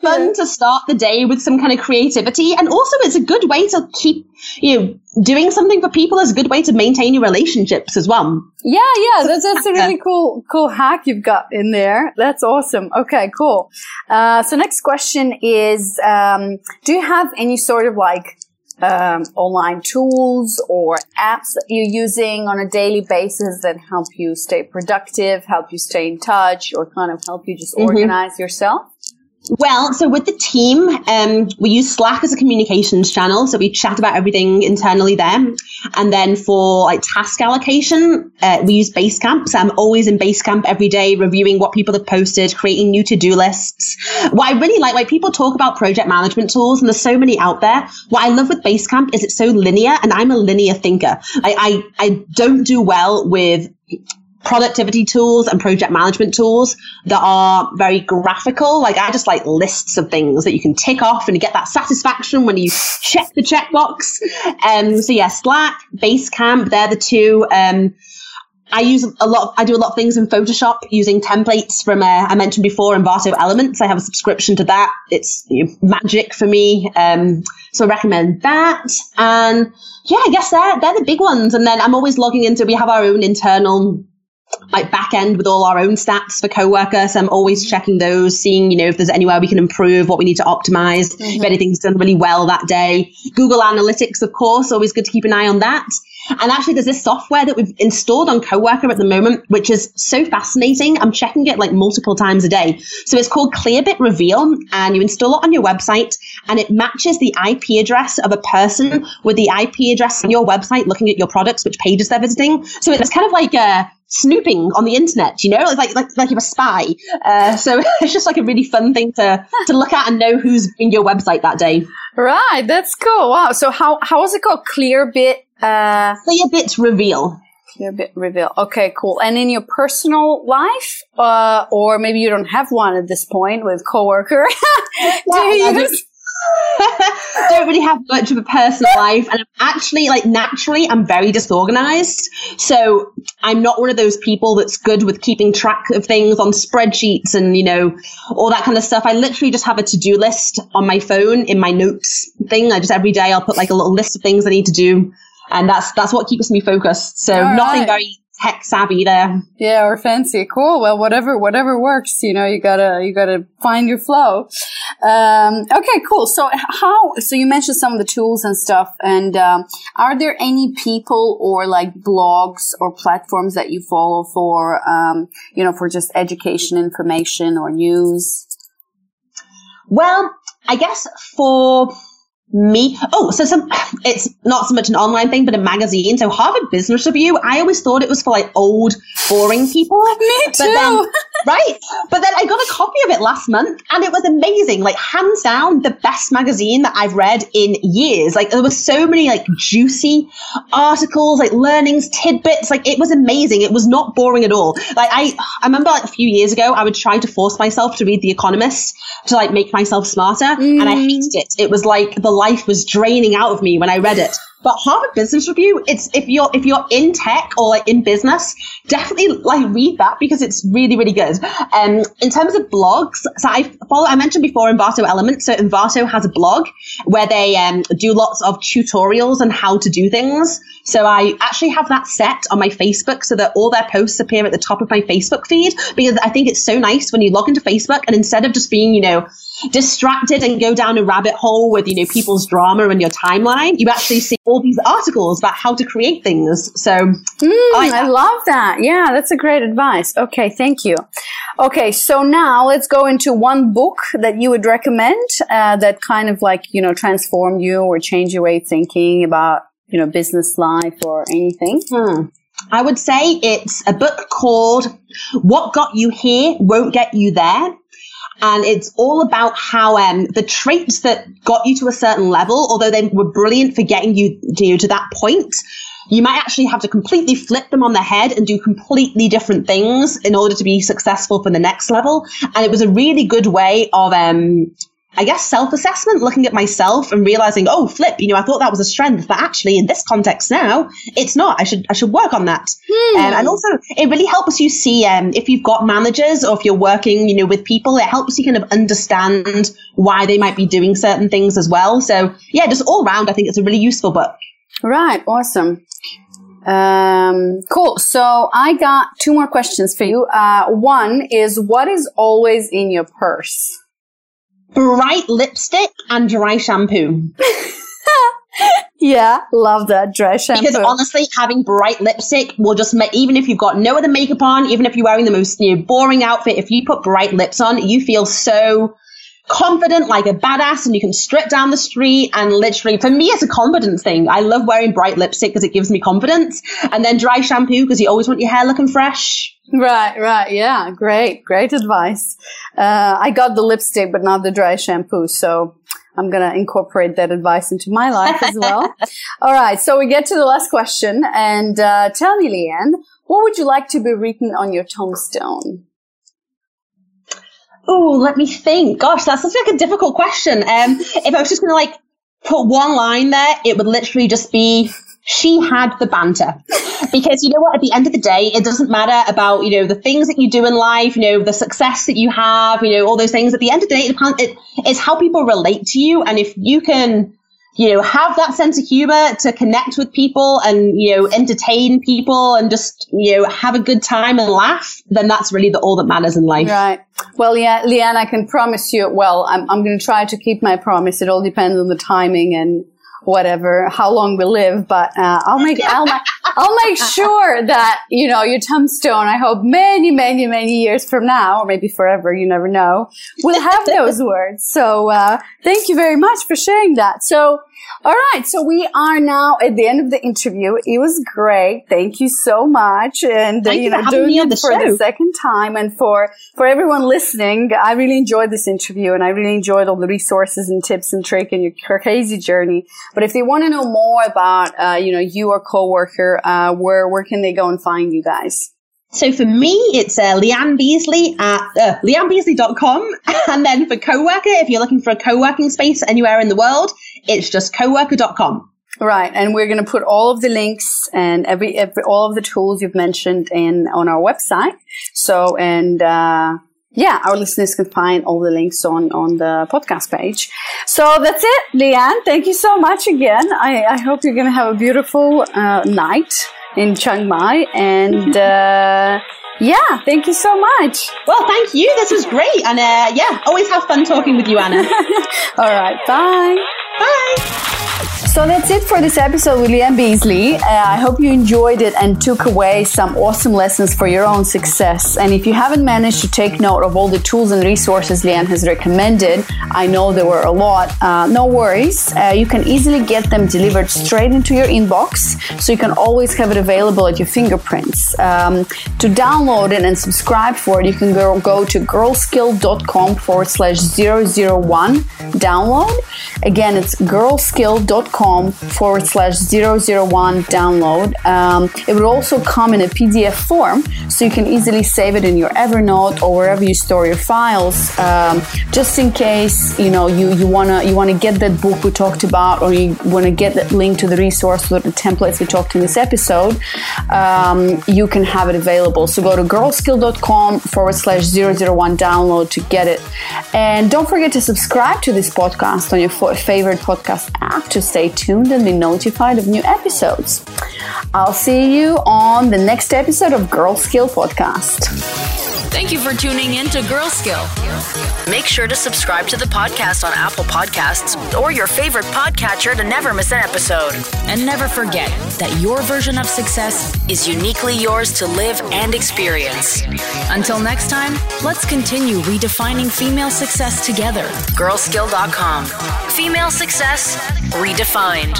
fun to start the day with some kind of creativity. And also it's a good way to keep, you know, doing something for people is a good way to maintain your relationships as well. Yeah, yeah, that's, that's a really cool, cool hack you've got in there. That's awesome. Okay, cool. Uh, so next question is, um, do you have any sort of like, um, online tools or apps that you're using on a daily basis that help you stay productive, help you stay in touch, or kind of help you just mm-hmm. organize yourself? Well, so with the team, um, we use Slack as a communications channel. So we chat about everything internally there. And then for like task allocation, uh, we use Basecamp. So I'm always in Basecamp every day, reviewing what people have posted, creating new to-do lists. What I really like, like people talk about project management tools and there's so many out there. What I love with Basecamp is it's so linear and I'm a linear thinker. I, I, I don't do well with productivity tools and project management tools that are very graphical. Like I just like lists of things that you can tick off and you get that satisfaction when you check the checkbox. Um, so yeah, Slack, Basecamp, they're the two. Um, I use a lot. Of, I do a lot of things in Photoshop using templates from uh, I mentioned before Envato Elements. I have a subscription to that. It's you know, magic for me. Um, so I recommend that. And yeah, I guess they're they're the big ones. And then I'm always logging into. We have our own internal like back end with all our own stats for coworker. So I'm always mm-hmm. checking those, seeing, you know, if there's anywhere we can improve, what we need to optimize, if mm-hmm. anything's done really well that day. Google Analytics, of course, always good to keep an eye on that. And actually, there's this software that we've installed on Coworker at the moment, which is so fascinating. I'm checking it like multiple times a day. So it's called Clearbit Reveal, and you install it on your website, and it matches the IP address of a person with the IP address on your website, looking at your products, which pages they're visiting. So it's kind of like a snooping on the internet, you know, it's like like like you're a spy. Uh, so it's just like a really fun thing to to look at and know who's in your website that day. Right, that's cool. Wow. So how how was it called? Clearbit. Uh, Clearbit Reveal. Clearbit reveal. Okay, cool. And in your personal life, uh, or maybe you don't have one at this point with coworker, do you use? Don't really have much of a personal life and I'm actually like naturally I'm very disorganized. So I'm not one of those people that's good with keeping track of things on spreadsheets and you know all that kind of stuff. I literally just have a to-do list on my phone in my notes thing. I just every day I'll put like a little list of things I need to do and that's that's what keeps me focused. So All nothing right. very tech savvy there Yeah, or fancy. Cool. Well, whatever, whatever works. You know, you gotta, you gotta find your flow. Um, okay, cool. So how? So you mentioned some of the tools and stuff. And um, are there any people or like blogs or platforms that you follow for, um, you know, for just education, information, or news? Well, I guess for me, oh, so some, it's not so much an online thing, but a magazine. So Harvard Business Review, I always thought it was for like old, boring people. Me But then, too. right. But then I got a copy of it last month and it was amazing. Like hands down, the best magazine that I've read in years. Like there were so many like juicy articles, like learnings, tidbits. Like it was amazing. It was not boring at all. Like I, I remember like a few years ago, I would try to force myself to read The Economist to like make myself smarter. And I mm. hated it. It was like the life was draining out of me when I read it. But Harvard Business Review, it's if you're if you're in tech or like in business, definitely like read that because it's really really good. Um, in terms of blogs, so I follow. I mentioned before Envato Element. So Envato has a blog where they um, do lots of tutorials on how to do things. So I actually have that set on my Facebook so that all their posts appear at the top of my Facebook feed because I think it's so nice when you log into Facebook and instead of just being you know distracted and go down a rabbit hole with you know people's drama and your timeline, you actually see all these articles about how to create things. So I Mm, I that. love that. Yeah, that's a great advice. Okay, thank you. Okay, so now let's go into one book that you would recommend uh, that kind of like, you know, transform you or change your way of thinking about, you know, business life or anything. Hmm. I would say it's a book called What Got You Here Won't Get You There. And it's all about how um, the traits that got you to a certain level, although they were brilliant for getting you to, to that point, you might actually have to completely flip them on the head and do completely different things in order to be successful for the next level. And it was a really good way of, um, I guess, self assessment, looking at myself and realizing, oh, flip, you know, I thought that was a strength, but actually in this context now, it's not. I should, I should work on that. Um, and also, it really helps you see um, if you've got managers or if you're working, you know, with people, it helps you kind of understand why they might be doing certain things as well. So, yeah, just all round, I think it's a really useful book. Right, awesome. Um, cool. So I got two more questions for you. Uh, one is what is always in your purse? Bright lipstick and dry shampoo. Yeah, love that dry shampoo. Because honestly, having bright lipstick will just make, even if you've got no other makeup on, even if you're wearing the most you know, boring outfit, if you put bright lips on, you feel so confident, like a badass, and you can strut down the street. And literally, for me, it's a confidence thing. I love wearing bright lipstick because it gives me confidence. And then dry shampoo because you always want your hair looking fresh. Right, right. Yeah, great, great advice. Uh, I got the lipstick, but not the dry shampoo. So I'm going to incorporate that advice into my life as well. All right. So we get to the last question. And uh, tell me, Leanne, what would you like to be written on your tombstone? Oh, let me think. Gosh, that's such like a difficult question. Um, if I was just going to like put one line there, it would literally just be, she had the banter. Because you know what? At the end of the day, it doesn't matter about, you know, the things that you do in life, you know, the success that you have, you know, all those things. At the end of the day, it, it, it's how people relate to you. And if you can you know, have that sense of humor to connect with people and, you know, entertain people and just, you know, have a good time and laugh, then that's really the, all that matters in life. Right. Well, yeah, Leanne, I can promise you, well, I'm, I'm going to try to keep my promise. It all depends on the timing and whatever, how long we live, but, uh, I'll make, I'll, ma- I'll make sure that, you know, your tombstone, I hope many, many, many years from now, or maybe forever, you never know, will have those words. So, uh, thank you very much for sharing that. So, all right. So we are now at the end of the interview. It was great. Thank you so much. And, Thank you know, for doing it the for show. the second time and for, for everyone listening. I really enjoyed this interview and I really enjoyed all the resources and tips and trick and your crazy journey. But if they want to know more about, uh, you know, you or coworker, uh, where, where can they go and find you guys? So for me, it's uh, Leanne Beesley at uh, leannebeesley.com. And then for coworker, if you're looking for a co-working space anywhere in the world, it's just coworker.com. Right, and we're going to put all of the links and every, every all of the tools you've mentioned in on our website. So, and uh, yeah, our listeners can find all the links on on the podcast page. So that's it, Leanne. Thank you so much again. I, I hope you're going to have a beautiful uh, night in Chiang Mai, and uh, yeah, thank you so much. Well, thank you. This was great. And uh, yeah, always have fun talking with you, Anna. All right, bye. Bye. So that's it for this episode with Leanne Beesley. Uh, I hope you enjoyed it and took away some awesome lessons for your own success. And if you haven't managed to take note of all the tools and resources Leanne has recommended, I know there were a lot, uh, no worries. Uh, you can easily get them delivered straight into your inbox, so you can always have it available at your fingerprints. Um, to download it and subscribe for it, you can go, go to girlskill.com forward slash 001 download. Again, it's girlskill.com forward slash 001 download. Um, it will also come in a PDF form, so you can easily save it in your Evernote or wherever you store your files, um, just in case you know you, you wanna you wanna get that book we talked about, or you wanna get that link to the resource or the templates we talked in this episode. Um, you can have it available. So go to girlskill.com forward slash 001 download to get it. And don't forget to subscribe to this podcast on your favorite favorite podcast app to stay tuned and be notified of new episodes. I'll see you on the next episode of Girl Skill Podcast. Thank you for tuning in to Girl Skill. Make sure to subscribe to the podcast on Apple Podcasts or your favorite podcatcher to never miss an episode. And never forget that your version of success is uniquely yours to live and experience. Until next time, let's continue redefining female success together. Girlskill.com. Female success redefined.